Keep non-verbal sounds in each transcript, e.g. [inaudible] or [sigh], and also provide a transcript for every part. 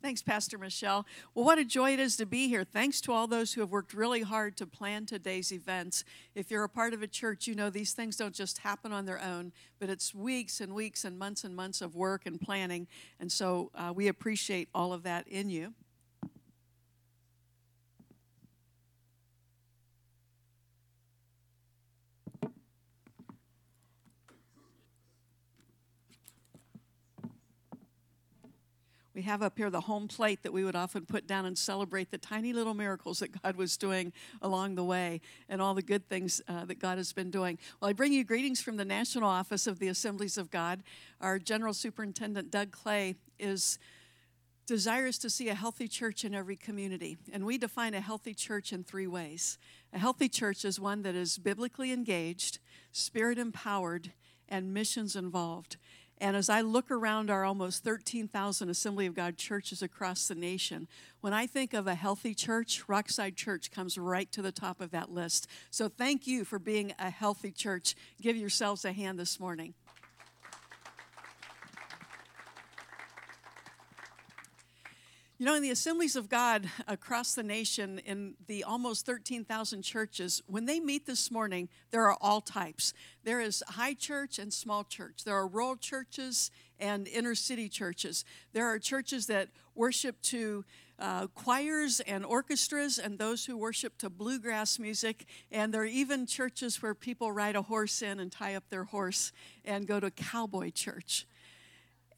Thanks, Pastor Michelle. Well, what a joy it is to be here. Thanks to all those who have worked really hard to plan today's events. If you're a part of a church, you know these things don't just happen on their own, but it's weeks and weeks and months and months of work and planning. And so uh, we appreciate all of that in you. We have up here the home plate that we would often put down and celebrate the tiny little miracles that God was doing along the way and all the good things uh, that God has been doing. Well, I bring you greetings from the National Office of the Assemblies of God. Our General Superintendent, Doug Clay, is desirous to see a healthy church in every community. And we define a healthy church in three ways. A healthy church is one that is biblically engaged, spirit empowered, and missions involved. And as I look around our almost 13,000 Assembly of God churches across the nation, when I think of a healthy church, Rockside Church comes right to the top of that list. So thank you for being a healthy church. Give yourselves a hand this morning. You know, in the assemblies of God across the nation, in the almost 13,000 churches, when they meet this morning, there are all types. There is high church and small church. There are rural churches and inner city churches. There are churches that worship to uh, choirs and orchestras and those who worship to bluegrass music. And there are even churches where people ride a horse in and tie up their horse and go to cowboy church.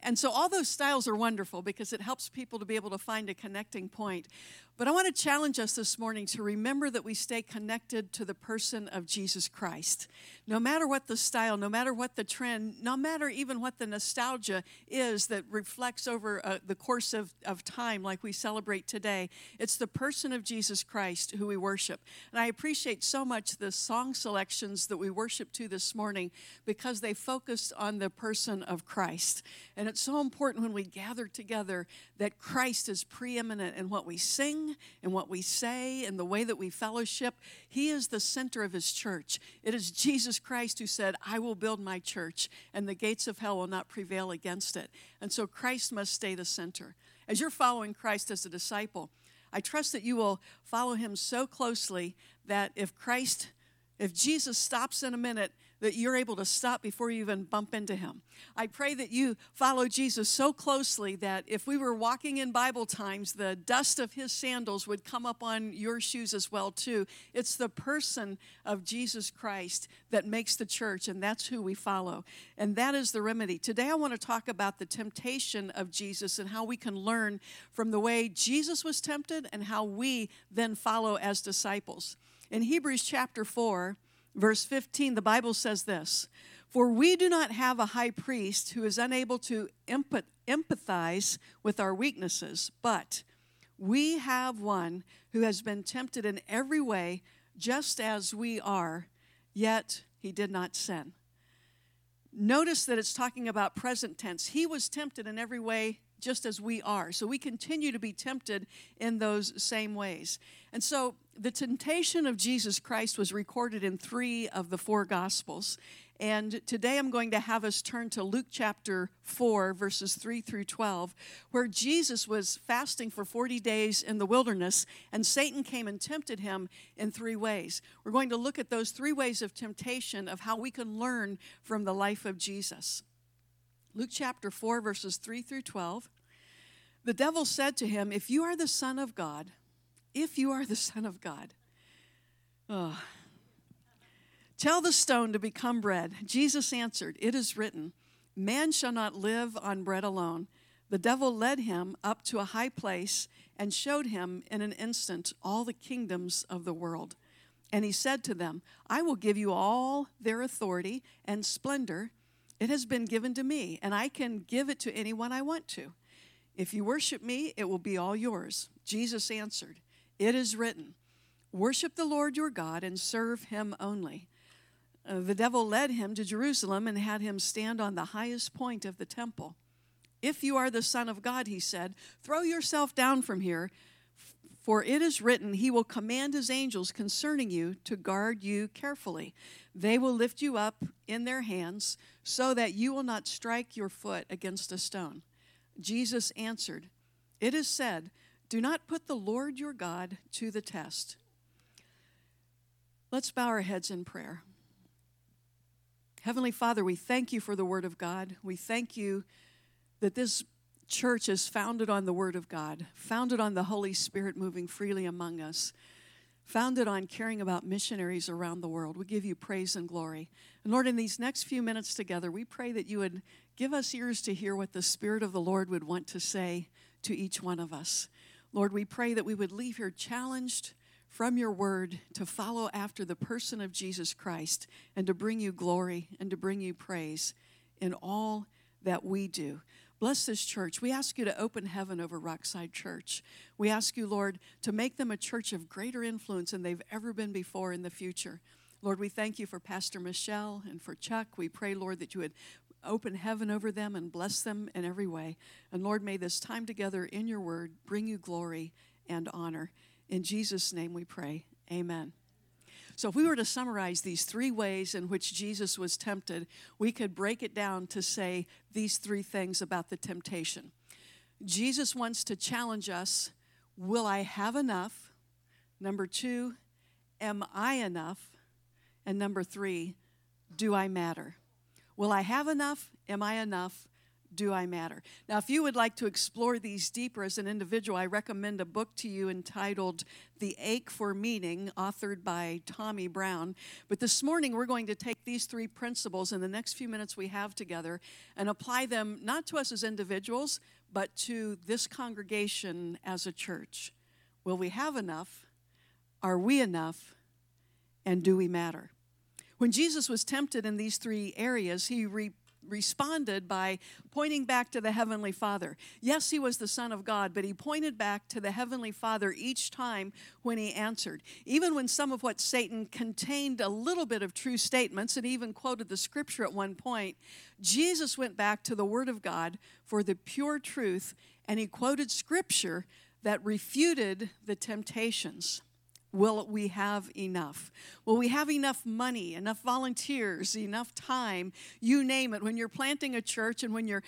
And so all those styles are wonderful because it helps people to be able to find a connecting point. But I want to challenge us this morning to remember that we stay connected to the person of Jesus Christ. No matter what the style, no matter what the trend, no matter even what the nostalgia is that reflects over uh, the course of, of time, like we celebrate today, it's the person of Jesus Christ who we worship. And I appreciate so much the song selections that we worship to this morning because they focus on the person of Christ. And it's so important when we gather together that Christ is preeminent in what we sing and what we say and the way that we fellowship. He is the center of his church. It is Jesus Christ who said, I will build my church, and the gates of hell will not prevail against it. And so Christ must stay the center. As you're following Christ as a disciple, I trust that you will follow him so closely that if Christ, if Jesus stops in a minute, that you're able to stop before you even bump into him. I pray that you follow Jesus so closely that if we were walking in Bible times, the dust of his sandals would come up on your shoes as well too. It's the person of Jesus Christ that makes the church and that's who we follow. And that is the remedy. Today I want to talk about the temptation of Jesus and how we can learn from the way Jesus was tempted and how we then follow as disciples. In Hebrews chapter 4, Verse 15, the Bible says this For we do not have a high priest who is unable to empathize with our weaknesses, but we have one who has been tempted in every way, just as we are, yet he did not sin. Notice that it's talking about present tense. He was tempted in every way, just as we are. So we continue to be tempted in those same ways. And so the temptation of Jesus Christ was recorded in three of the four Gospels. And today I'm going to have us turn to Luke chapter 4, verses 3 through 12, where Jesus was fasting for 40 days in the wilderness, and Satan came and tempted him in three ways. We're going to look at those three ways of temptation of how we can learn from the life of Jesus. Luke chapter 4, verses 3 through 12. The devil said to him, If you are the Son of God, if you are the Son of God. Oh. Tell the stone to become bread. Jesus answered, It is written, Man shall not live on bread alone. The devil led him up to a high place and showed him in an instant all the kingdoms of the world. And he said to them, I will give you all their authority and splendor. It has been given to me, and I can give it to anyone I want to. If you worship me, it will be all yours. Jesus answered, it is written, Worship the Lord your God and serve him only. Uh, the devil led him to Jerusalem and had him stand on the highest point of the temple. If you are the Son of God, he said, throw yourself down from here, for it is written, He will command His angels concerning you to guard you carefully. They will lift you up in their hands so that you will not strike your foot against a stone. Jesus answered, It is said, Do not put the Lord your God to the test. Let's bow our heads in prayer. Heavenly Father, we thank you for the Word of God. We thank you that this church is founded on the Word of God, founded on the Holy Spirit moving freely among us, founded on caring about missionaries around the world. We give you praise and glory. And Lord, in these next few minutes together, we pray that you would give us ears to hear what the Spirit of the Lord would want to say to each one of us. Lord, we pray that we would leave here challenged from your word to follow after the person of Jesus Christ and to bring you glory and to bring you praise in all that we do. Bless this church. We ask you to open heaven over Rockside Church. We ask you, Lord, to make them a church of greater influence than they've ever been before in the future. Lord, we thank you for Pastor Michelle and for Chuck. We pray, Lord, that you would open heaven over them and bless them in every way. And Lord, may this time together in your word bring you glory and honor. In Jesus' name we pray. Amen. So, if we were to summarize these three ways in which Jesus was tempted, we could break it down to say these three things about the temptation. Jesus wants to challenge us Will I have enough? Number two, Am I enough? And number three, Do I matter? Will I have enough? Am I enough? Do I matter? Now, if you would like to explore these deeper as an individual, I recommend a book to you entitled The Ache for Meaning, authored by Tommy Brown. But this morning, we're going to take these three principles in the next few minutes we have together and apply them not to us as individuals, but to this congregation as a church. Will we have enough? Are we enough? And do we matter? When Jesus was tempted in these three areas, he re- responded by pointing back to the Heavenly Father. Yes, he was the Son of God, but he pointed back to the Heavenly Father each time when he answered. Even when some of what Satan contained a little bit of true statements and even quoted the scripture at one point, Jesus went back to the Word of God for the pure truth and he quoted scripture that refuted the temptations. Will we have enough? Will we have enough money, enough volunteers, enough time? You name it. When you're planting a church and when you're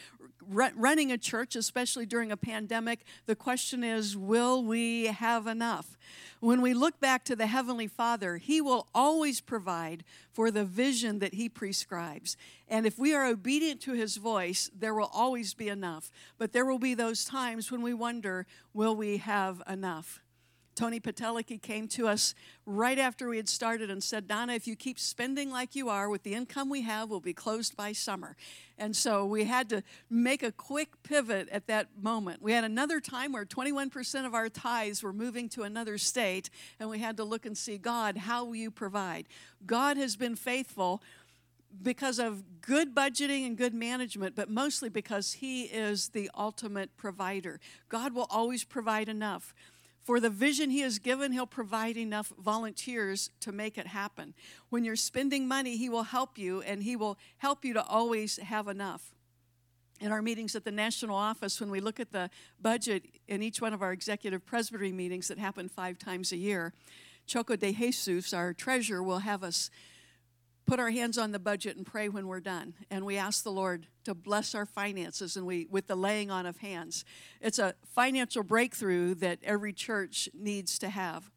running a church, especially during a pandemic, the question is will we have enough? When we look back to the Heavenly Father, He will always provide for the vision that He prescribes. And if we are obedient to His voice, there will always be enough. But there will be those times when we wonder, will we have enough? Tony Pateliki came to us right after we had started and said, Donna, if you keep spending like you are with the income we have, we'll be closed by summer. And so we had to make a quick pivot at that moment. We had another time where 21% of our tithes were moving to another state, and we had to look and see, God, how will you provide? God has been faithful because of good budgeting and good management, but mostly because He is the ultimate provider. God will always provide enough. For the vision He has given, He'll provide enough volunteers to make it happen. When you're spending money, He will help you, and He will help you to always have enough. In our meetings at the national office, when we look at the budget in each one of our executive presbytery meetings that happen five times a year, Choco de Jesus, our treasurer, will have us put our hands on the budget and pray when we're done. And we ask the Lord to bless our finances and we with the laying on of hands. It's a financial breakthrough that every church needs to have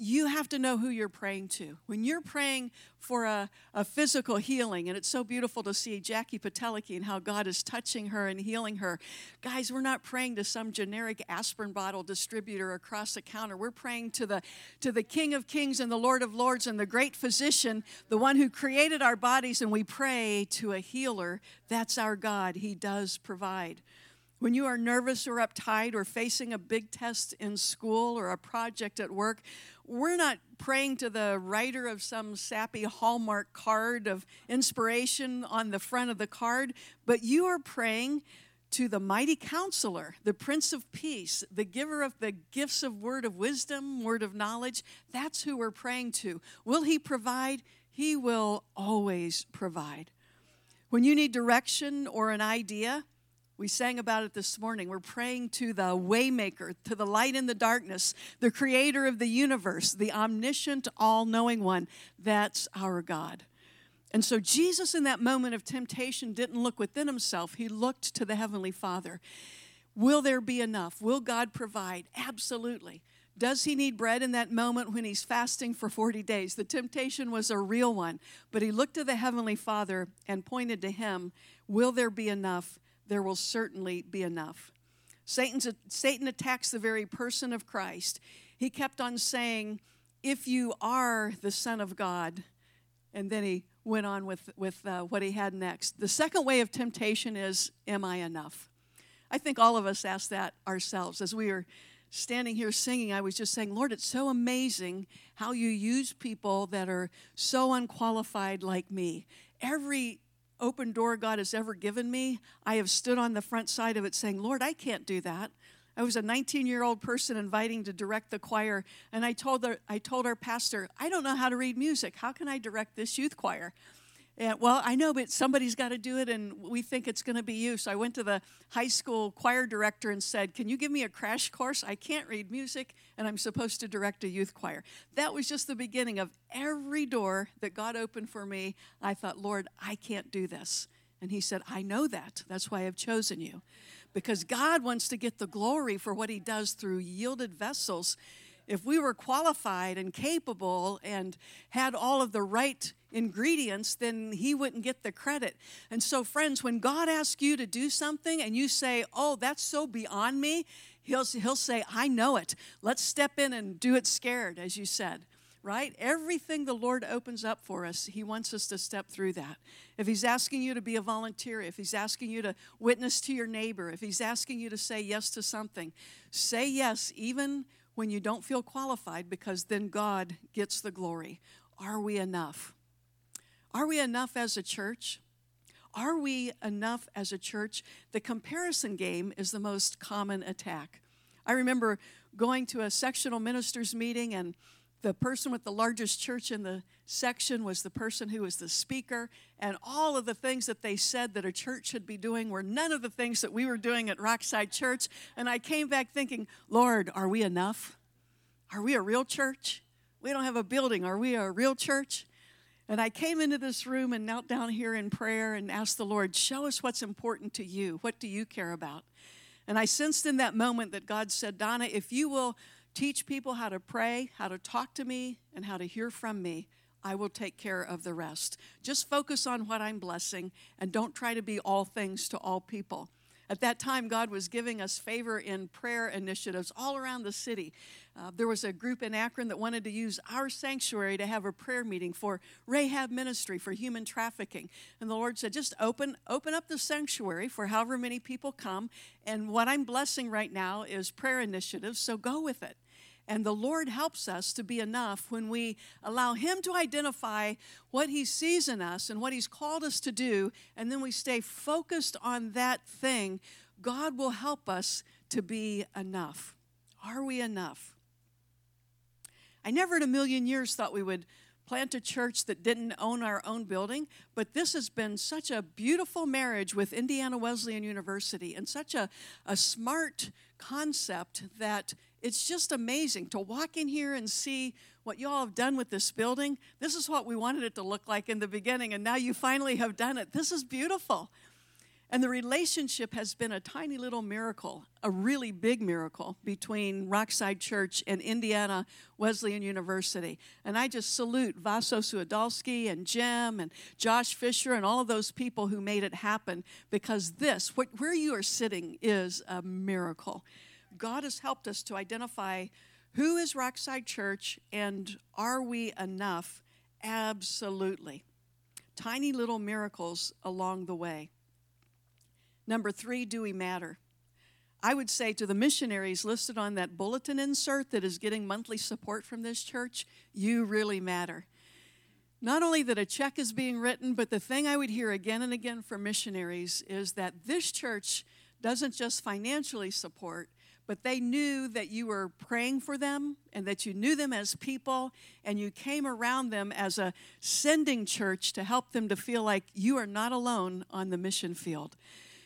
you have to know who you're praying to. When you're praying for a, a physical healing, and it's so beautiful to see Jackie Pateliki and how God is touching her and healing her. Guys, we're not praying to some generic aspirin bottle distributor across the counter. We're praying to the to the King of Kings and the Lord of Lords and the great physician, the one who created our bodies, and we pray to a healer. That's our God. He does provide. When you are nervous or uptight or facing a big test in school or a project at work, we're not praying to the writer of some sappy Hallmark card of inspiration on the front of the card, but you are praying to the mighty counselor, the Prince of Peace, the giver of the gifts of word of wisdom, word of knowledge. That's who we're praying to. Will He provide? He will always provide. When you need direction or an idea, we sang about it this morning. We're praying to the waymaker, to the light in the darkness, the creator of the universe, the omniscient, all-knowing one. That's our God. And so Jesus in that moment of temptation didn't look within himself. He looked to the heavenly Father. Will there be enough? Will God provide? Absolutely. Does he need bread in that moment when he's fasting for 40 days? The temptation was a real one, but he looked to the Heavenly Father and pointed to him Will there be enough? There will certainly be enough. Satan's, Satan attacks the very person of Christ. He kept on saying, If you are the Son of God, and then he went on with, with uh, what he had next. The second way of temptation is, Am I enough? I think all of us ask that ourselves as we are standing here singing, I was just saying, Lord, it's so amazing how you use people that are so unqualified like me. Every open door God has ever given me, I have stood on the front side of it saying, Lord, I can't do that. I was a 19 year old person inviting to direct the choir, and I told, the, I told our pastor, I don't know how to read music. How can I direct this youth choir? And, well, I know, but somebody's got to do it, and we think it's going to be you. So I went to the high school choir director and said, Can you give me a crash course? I can't read music, and I'm supposed to direct a youth choir. That was just the beginning of every door that God opened for me. I thought, Lord, I can't do this. And He said, I know that. That's why I've chosen you. Because God wants to get the glory for what He does through yielded vessels if we were qualified and capable and had all of the right ingredients, then he wouldn't get the credit. And so, friends, when God asks you to do something and you say, Oh, that's so beyond me, he'll, he'll say, I know it. Let's step in and do it scared, as you said. Right? Everything the Lord opens up for us, He wants us to step through that. If He's asking you to be a volunteer, if He's asking you to witness to your neighbor, if He's asking you to say yes to something, say yes, even when you don't feel qualified, because then God gets the glory. Are we enough? Are we enough as a church? Are we enough as a church? The comparison game is the most common attack. I remember going to a sectional ministers meeting, and the person with the largest church in the section was the person who was the speaker, and all of the things that they said that a church should be doing were none of the things that we were doing at Rockside Church. And I came back thinking, Lord, are we enough? Are we a real church? We don't have a building. Are we a real church? And I came into this room and knelt down here in prayer and asked the Lord, Show us what's important to you. What do you care about? And I sensed in that moment that God said, Donna, if you will teach people how to pray, how to talk to me, and how to hear from me, I will take care of the rest. Just focus on what I'm blessing and don't try to be all things to all people. At that time, God was giving us favor in prayer initiatives all around the city. Uh, there was a group in Akron that wanted to use our sanctuary to have a prayer meeting for Rahab Ministry for human trafficking. And the Lord said, just open, open up the sanctuary for however many people come. And what I'm blessing right now is prayer initiatives, so go with it. And the Lord helps us to be enough when we allow Him to identify what He sees in us and what He's called us to do, and then we stay focused on that thing. God will help us to be enough. Are we enough? I never in a million years thought we would plant a church that didn't own our own building, but this has been such a beautiful marriage with Indiana Wesleyan University and such a, a smart concept that it's just amazing to walk in here and see what you all have done with this building. This is what we wanted it to look like in the beginning, and now you finally have done it. This is beautiful. And the relationship has been a tiny little miracle, a really big miracle between Rockside Church and Indiana Wesleyan University. And I just salute Vaso Suadolski and Jim and Josh Fisher and all of those people who made it happen because this, where you are sitting, is a miracle. God has helped us to identify who is Rockside Church and are we enough? Absolutely. Tiny little miracles along the way. Number three, do we matter? I would say to the missionaries listed on that bulletin insert that is getting monthly support from this church, you really matter. Not only that a check is being written, but the thing I would hear again and again from missionaries is that this church doesn't just financially support, but they knew that you were praying for them and that you knew them as people and you came around them as a sending church to help them to feel like you are not alone on the mission field.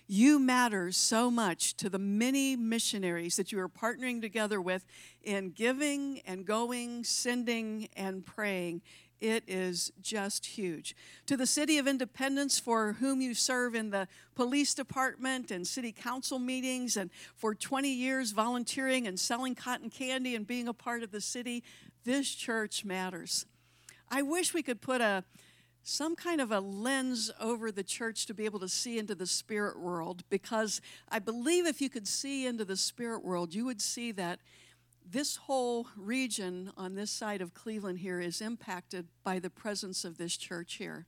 You matter so much to the many missionaries that you are partnering together with in giving and going, sending and praying. It is just huge. To the city of Independence, for whom you serve in the police department and city council meetings, and for 20 years volunteering and selling cotton candy and being a part of the city, this church matters. I wish we could put a some kind of a lens over the church to be able to see into the spirit world because I believe if you could see into the spirit world, you would see that this whole region on this side of Cleveland here is impacted by the presence of this church here.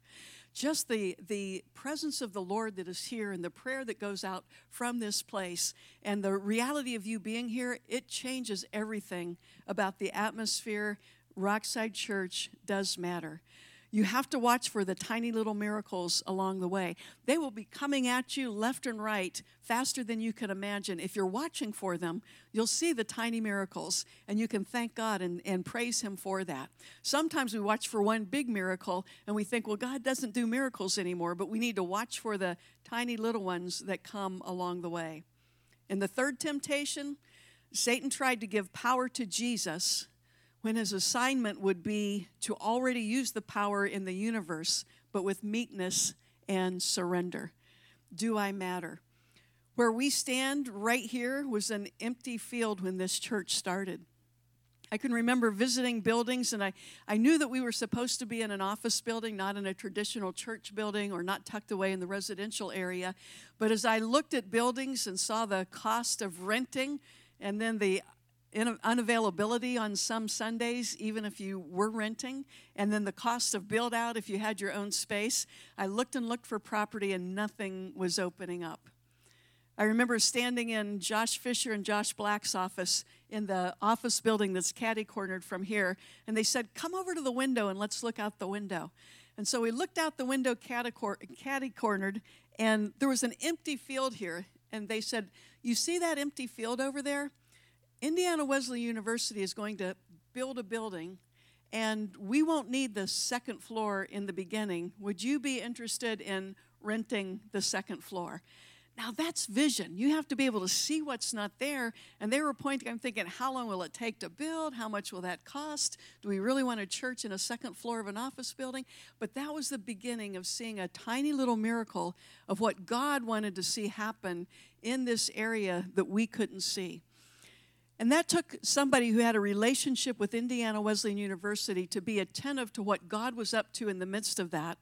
Just the, the presence of the Lord that is here and the prayer that goes out from this place and the reality of you being here, it changes everything about the atmosphere. Rockside Church does matter. You have to watch for the tiny little miracles along the way. They will be coming at you left and right faster than you can imagine. If you're watching for them, you'll see the tiny miracles and you can thank God and, and praise Him for that. Sometimes we watch for one big miracle and we think, well, God doesn't do miracles anymore, but we need to watch for the tiny little ones that come along the way. In the third temptation, Satan tried to give power to Jesus when his assignment would be to already use the power in the universe, but with meekness and surrender. Do I matter? Where we stand right here was an empty field when this church started. I can remember visiting buildings, and I, I knew that we were supposed to be in an office building, not in a traditional church building or not tucked away in the residential area. But as I looked at buildings and saw the cost of renting and then the unavailability on some Sundays, even if you were renting, and then the cost of build out if you had your own space. I looked and looked for property and nothing was opening up. I remember standing in Josh Fisher and Josh Black's office in the office building that's caddy cornered from here, and they said, Come over to the window and let's look out the window. And so we looked out the window caddy cornered, and there was an empty field here. And they said, You see that empty field over there? Indiana Wesleyan University is going to build a building and we won't need the second floor in the beginning. Would you be interested in renting the second floor? Now that's vision. You have to be able to see what's not there. And they were pointing, I'm thinking, how long will it take to build? How much will that cost? Do we really want a church in a second floor of an office building? But that was the beginning of seeing a tiny little miracle of what God wanted to see happen in this area that we couldn't see. And that took somebody who had a relationship with Indiana Wesleyan University to be attentive to what God was up to in the midst of that.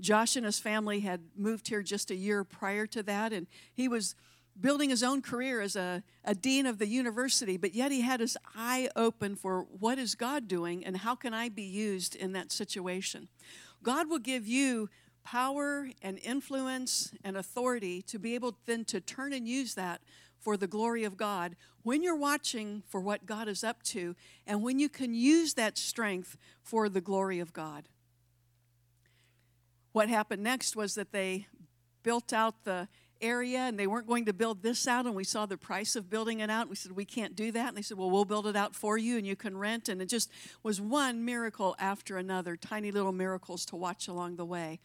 Josh and his family had moved here just a year prior to that, and he was building his own career as a, a dean of the university, but yet he had his eye open for what is God doing and how can I be used in that situation. God will give you power and influence and authority to be able then to turn and use that for the glory of God when you're watching for what God is up to and when you can use that strength for the glory of God. What happened next was that they built out the area and they weren't going to build this out and we saw the price of building it out. And we said we can't do that. And they said well we'll build it out for you and you can rent. And it just was one miracle after another tiny little miracles to watch along the way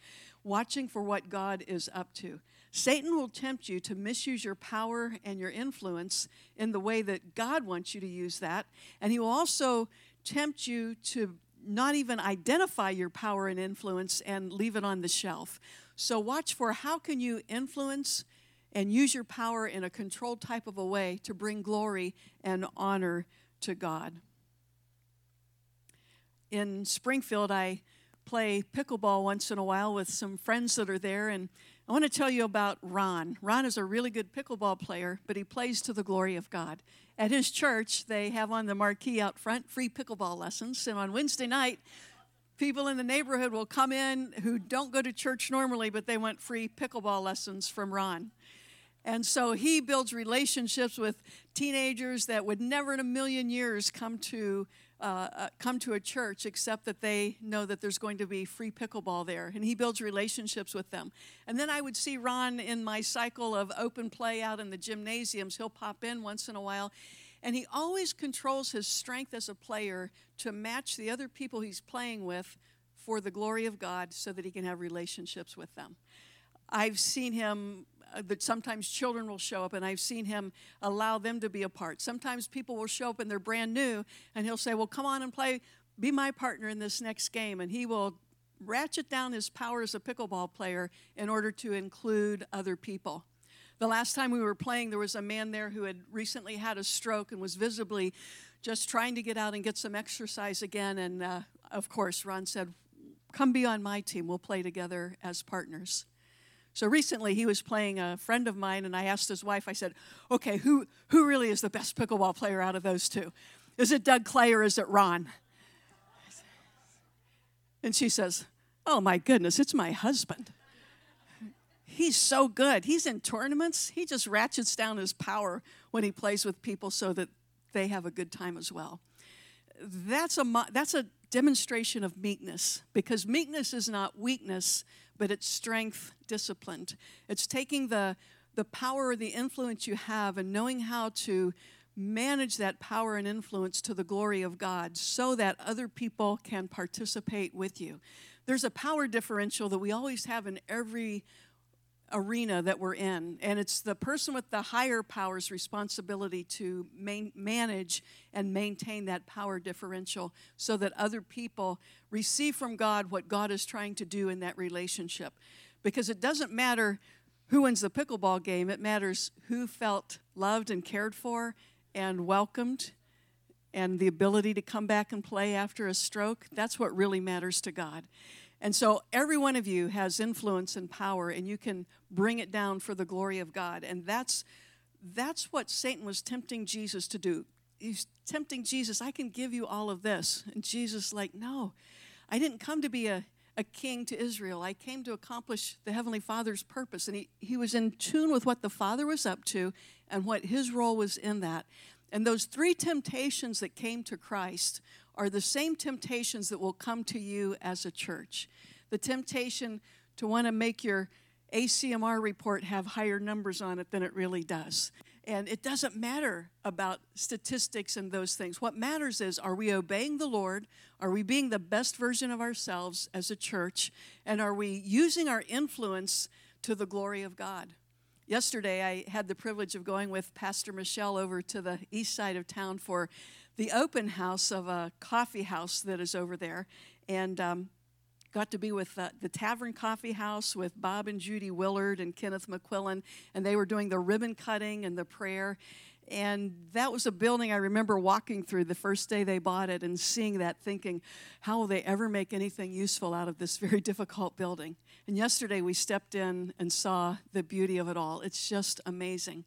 watching for what god is up to Satan will tempt you to misuse your power and your influence in the way that God wants you to use that. And he will also tempt you to not even identify your power and influence and leave it on the shelf. So watch for how can you influence and use your power in a controlled type of a way to bring glory and honor to God. In Springfield, I play pickleball once in a while with some friends that are there and I want to tell you about Ron. Ron is a really good pickleball player, but he plays to the glory of God. At his church, they have on the marquee out front free pickleball lessons. And on Wednesday night, people in the neighborhood will come in who don't go to church normally, but they want free pickleball lessons from Ron. And so he builds relationships with teenagers that would never in a million years come to uh, uh, come to a church except that they know that there's going to be free pickleball there. And he builds relationships with them. And then I would see Ron in my cycle of open play out in the gymnasiums. He'll pop in once in a while. And he always controls his strength as a player to match the other people he's playing with for the glory of God so that he can have relationships with them. I've seen him that sometimes children will show up, and I've seen him allow them to be a part. Sometimes people will show up and they're brand new, and he'll say, Well, come on and play be my partner in this next game, and he will ratchet down his power as a pickleball player in order to include other people. The last time we were playing, there was a man there who had recently had a stroke and was visibly just trying to get out and get some exercise again. And uh, of course, Ron said, Come be on my team. We'll play together as partners. So recently, he was playing a friend of mine, and I asked his wife, I said, Okay, who, who really is the best pickleball player out of those two? Is it Doug Clay or is it Ron? And she says, Oh my goodness, it's my husband. He's so good. He's in tournaments. He just ratchets down his power when he plays with people so that they have a good time as well. That's a, that's a demonstration of meekness because meekness is not weakness, but it's strength disciplined. It's taking the, the power the influence you have and knowing how to manage that power and influence to the glory of God so that other people can participate with you. There's a power differential that we always have in every arena that we're in. And it's the person with the higher power's responsibility to manage and maintain that power differential so that other people receive from God what God is trying to do in that relationship. Because it doesn't matter who wins the pickleball game, it matters who felt loved and cared for and welcomed and the ability to come back and play after a stroke. That's what really matters to God. And so every one of you has influence and power, and you can bring it down for the glory of God. And that's that's what Satan was tempting Jesus to do. He's tempting Jesus, I can give you all of this. And Jesus, like, no, I didn't come to be a, a king to Israel. I came to accomplish the Heavenly Father's purpose. And he, he was in tune with what the Father was up to and what his role was in that. And those three temptations that came to Christ are the same temptations that will come to you as a church. The temptation to want to make your ACMR report have higher numbers on it than it really does. And it doesn't matter about statistics and those things. What matters is are we obeying the Lord? Are we being the best version of ourselves as a church? And are we using our influence to the glory of God? Yesterday, I had the privilege of going with Pastor Michelle over to the east side of town for the open house of a coffee house that is over there, and um, got to be with uh, the Tavern Coffee House with Bob and Judy Willard and Kenneth McQuillan, and they were doing the ribbon cutting and the prayer. And that was a building I remember walking through the first day they bought it and seeing that, thinking, how will they ever make anything useful out of this very [laughs] difficult building? And yesterday we stepped in and saw the beauty of it all. It's just amazing.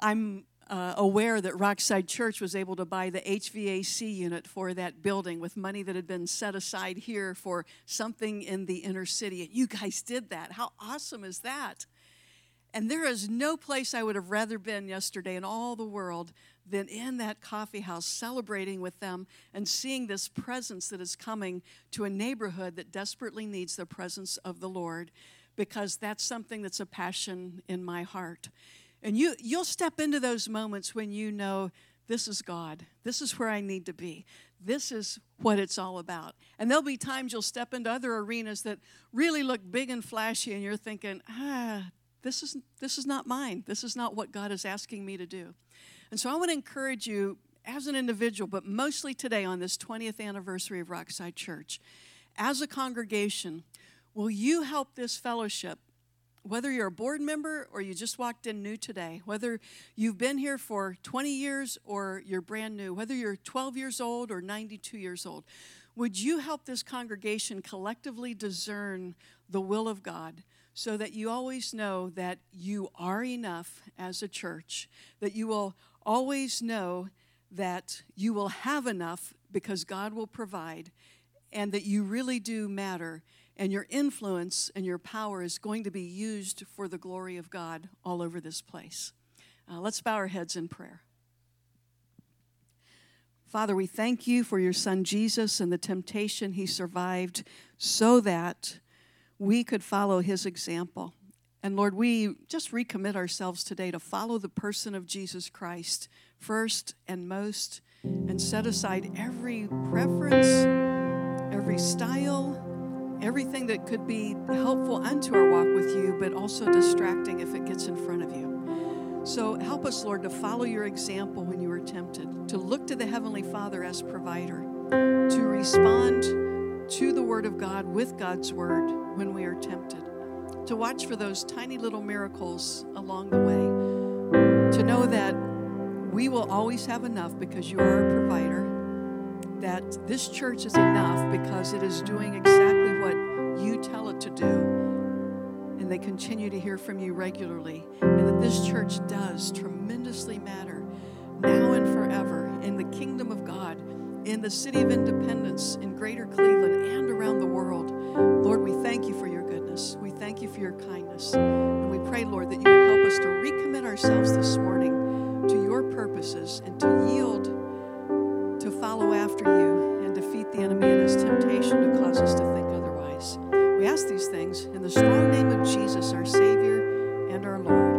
I'm uh, aware that Rockside Church was able to buy the HVAC unit for that building with money that had been set aside here for something in the inner city. And you guys did that. How awesome is that? And there is no place I would have rather been yesterday in all the world than in that coffee house, celebrating with them and seeing this presence that is coming to a neighborhood that desperately needs the presence of the Lord, because that's something that's a passion in my heart. And you, you'll step into those moments when you know this is God. This is where I need to be. This is what it's all about. And there'll be times you'll step into other arenas that really look big and flashy, and you're thinking, ah, this is, this is not mine. This is not what God is asking me to do. And so I want to encourage you as an individual, but mostly today on this 20th anniversary of Rockside Church, as a congregation, will you help this fellowship whether you're a board member or you just walked in new today, whether you've been here for 20 years or you're brand new, whether you're 12 years old or 92 years old, would you help this congregation collectively discern the will of God so that you always know that you are enough as a church, that you will always know that you will have enough because God will provide, and that you really do matter and your influence and your power is going to be used for the glory of God all over this place. Uh, let's bow our heads in prayer. Father, we thank you for your son Jesus and the temptation he survived so that we could follow his example. And Lord, we just recommit ourselves today to follow the person of Jesus Christ first and most and set aside every preference, every style, everything that could be helpful unto our walk with you, but also distracting if it gets in front of you. So help us, Lord, to follow your example when you are tempted, to look to the Heavenly Father as provider, to respond to the Word of God with God's Word when we are tempted, to watch for those tiny little miracles along the way, to know that we will always have enough because you are a provider, that this church is enough because it is doing exactly what you tell it to do, and they continue to hear from you regularly, and that this church does tremendously matter now and forever in the kingdom of God in the city of Independence, in greater Cleveland, and around the world. Lord, we thank you for your goodness. We thank you for your kindness. And we pray, Lord, that you would help us to recommit ourselves this morning to your purposes and to yield to follow after you and defeat the enemy and his temptation to cause us to think otherwise. We ask these things in the strong name of Jesus, our Savior and our Lord.